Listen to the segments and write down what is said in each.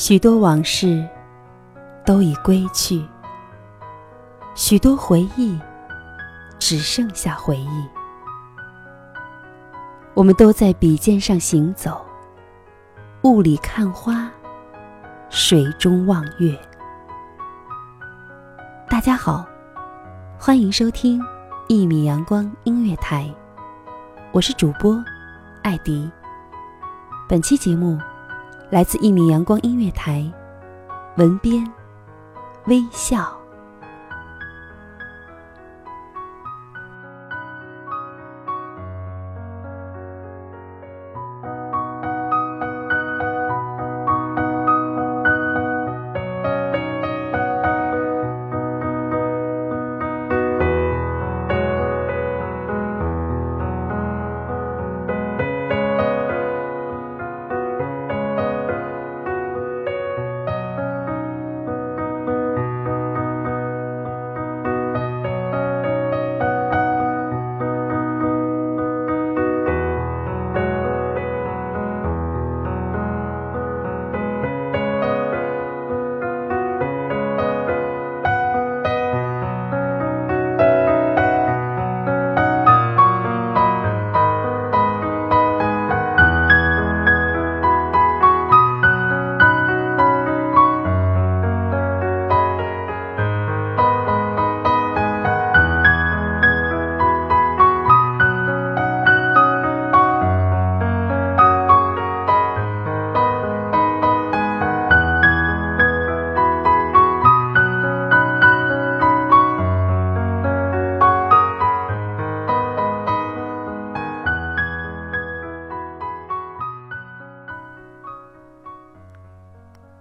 许多往事都已归去，许多回忆只剩下回忆。我们都在笔尖上行走，雾里看花，水中望月。大家好，欢迎收听一米阳光音乐台，我是主播艾迪。本期节目。来自一米阳光音乐台，文编微笑。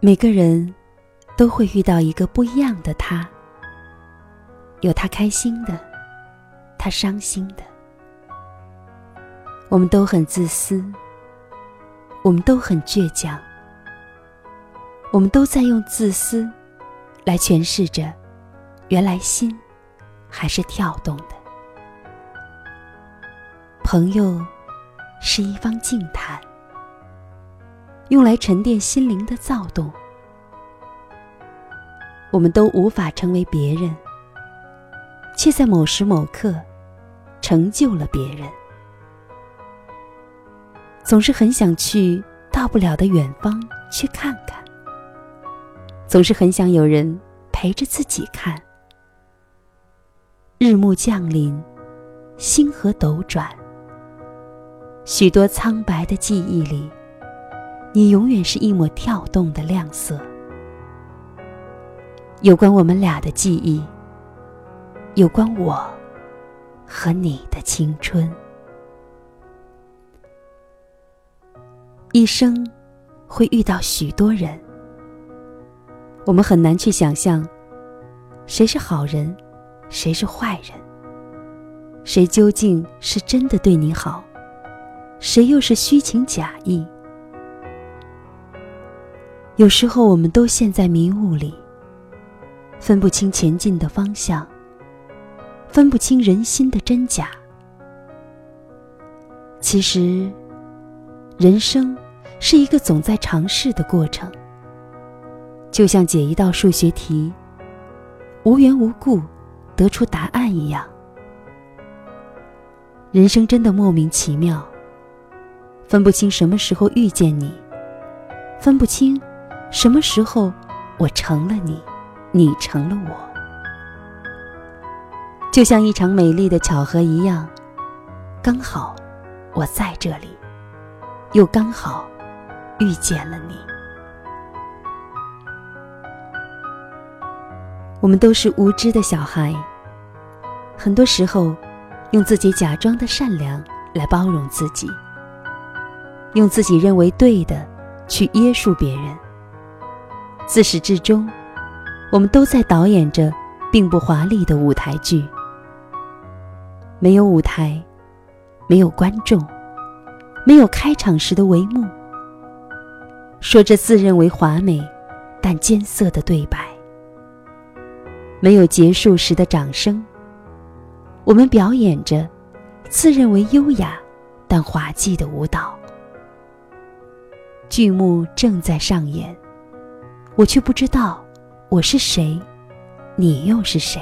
每个人都会遇到一个不一样的他，有他开心的，他伤心的。我们都很自私，我们都很倔强，我们都在用自私来诠释着原来心还是跳动的。朋友是一方静谈。用来沉淀心灵的躁动，我们都无法成为别人，却在某时某刻成就了别人。总是很想去到不了的远方去看看，总是很想有人陪着自己看。日暮降临，星河斗转，许多苍白的记忆里。你永远是一抹跳动的亮色，有关我们俩的记忆，有关我和你的青春。一生会遇到许多人，我们很难去想象谁是好人，谁是坏人，谁究竟是真的对你好，谁又是虚情假意？有时候，我们都陷在迷雾里，分不清前进的方向，分不清人心的真假。其实，人生是一个总在尝试的过程，就像解一道数学题，无缘无故得出答案一样。人生真的莫名其妙，分不清什么时候遇见你，分不清什么时候我成了你，你成了我，就像一场美丽的巧合一样，刚好。我在这里，又刚好遇见了你。我们都是无知的小孩，很多时候用自己假装的善良来包容自己，用自己认为对的去约束别人。自始至终，我们都在导演着并不华丽的舞台剧。没有舞台。没有观众，没有开场时的帷幕，说着自认为华美但艰涩的对白，没有结束时的掌声。我们表演着自认为优雅但滑稽的舞蹈。剧目正在上演，我却不知道我是谁，你又是谁。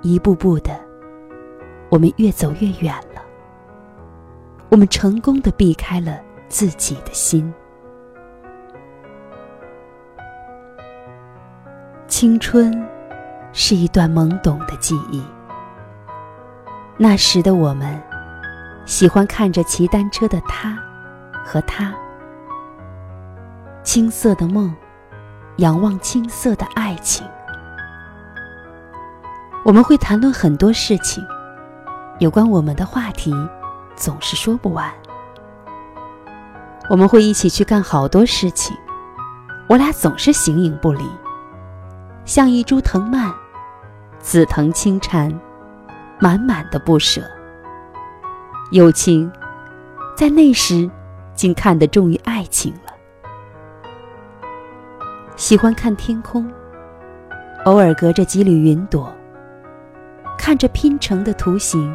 一步步的。我们越走越远了，我们成功的避开了自己的心。青春是一段懵懂的记忆，那时的我们喜欢看着骑单车的他和他，青涩的梦，仰望青涩的爱情。我们会谈论很多事情。有关我们的话题，总是说不完。我们会一起去干好多事情，我俩总是形影不离，像一株藤蔓，紫藤轻缠，满满的不舍。友情，在那时，竟看得重于爱情。喜欢看天空，偶尔隔着几缕云朵，看着拼成的图形。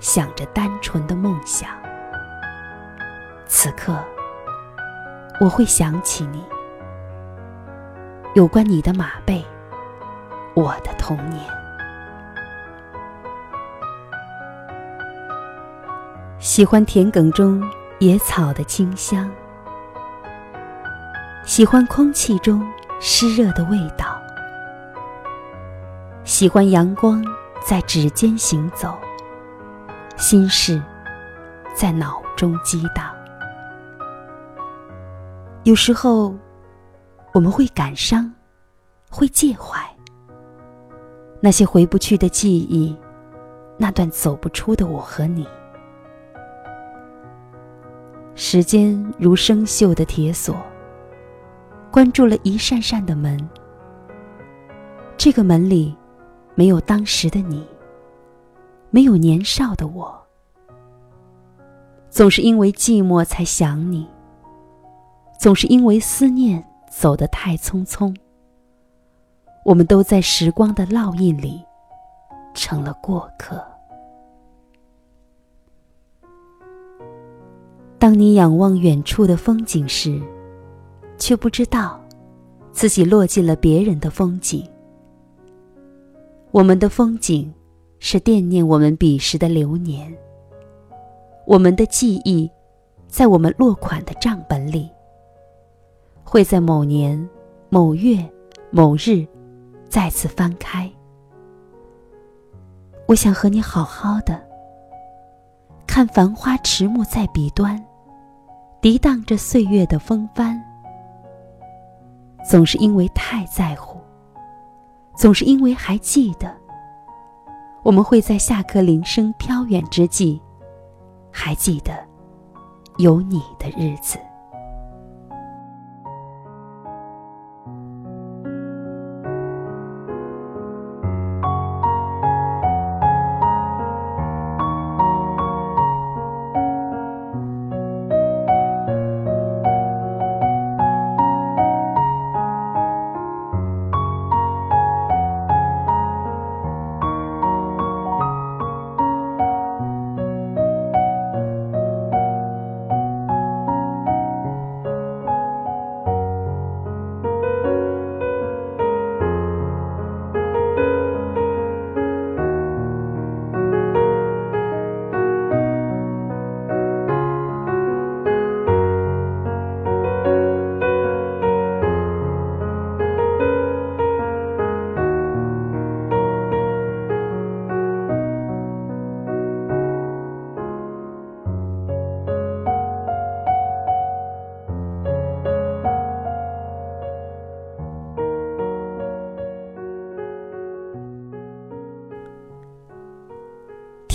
想着单纯的梦想，此刻我会想起你，有关你的马背，我的童年。喜欢田埂中野草的清香，喜欢空气中湿热的味道，喜欢阳光在指尖行走。心事在脑中激荡，有时候我们会感伤，会介怀那些回不去的记忆，那段走不出的我和你。时间如生锈的铁锁，关住了一扇扇的门。这个门里没有当时的你。没有年少的我，总是因为寂寞才想你，总是因为思念走得太匆匆。我们都在时光的烙印里，成了过客。当你仰望远处的风景时，却不知道自己落进了别人的风景。我们的风景。是惦念我们彼时的流年。我们的记忆，在我们落款的账本里，会在某年某月某日再次翻开。我想和你好好的，看繁花迟暮在彼端，涤荡着岁月的风帆。总是因为太在乎，总是因为还记得。我们会在下课铃声飘远之际，还记得有你的日子。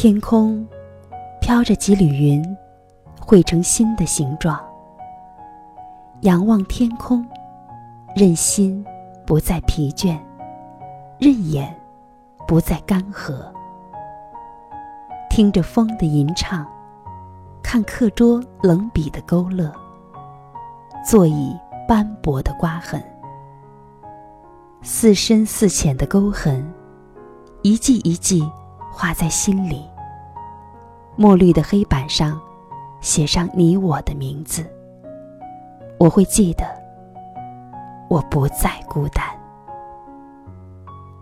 天空飘着几缕云，汇成新的形状。仰望天空，任心不再疲倦，任眼不再干涸。听着风的吟唱，看课桌冷笔的勾勒，座椅斑驳的刮痕，似深似浅的沟痕，一记一记画在心里。墨绿的黑板上，写上你我的名字。我会记得，我不再孤单。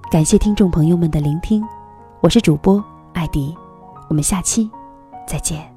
感谢听众朋友们的聆听，我是主播艾迪，我们下期再见。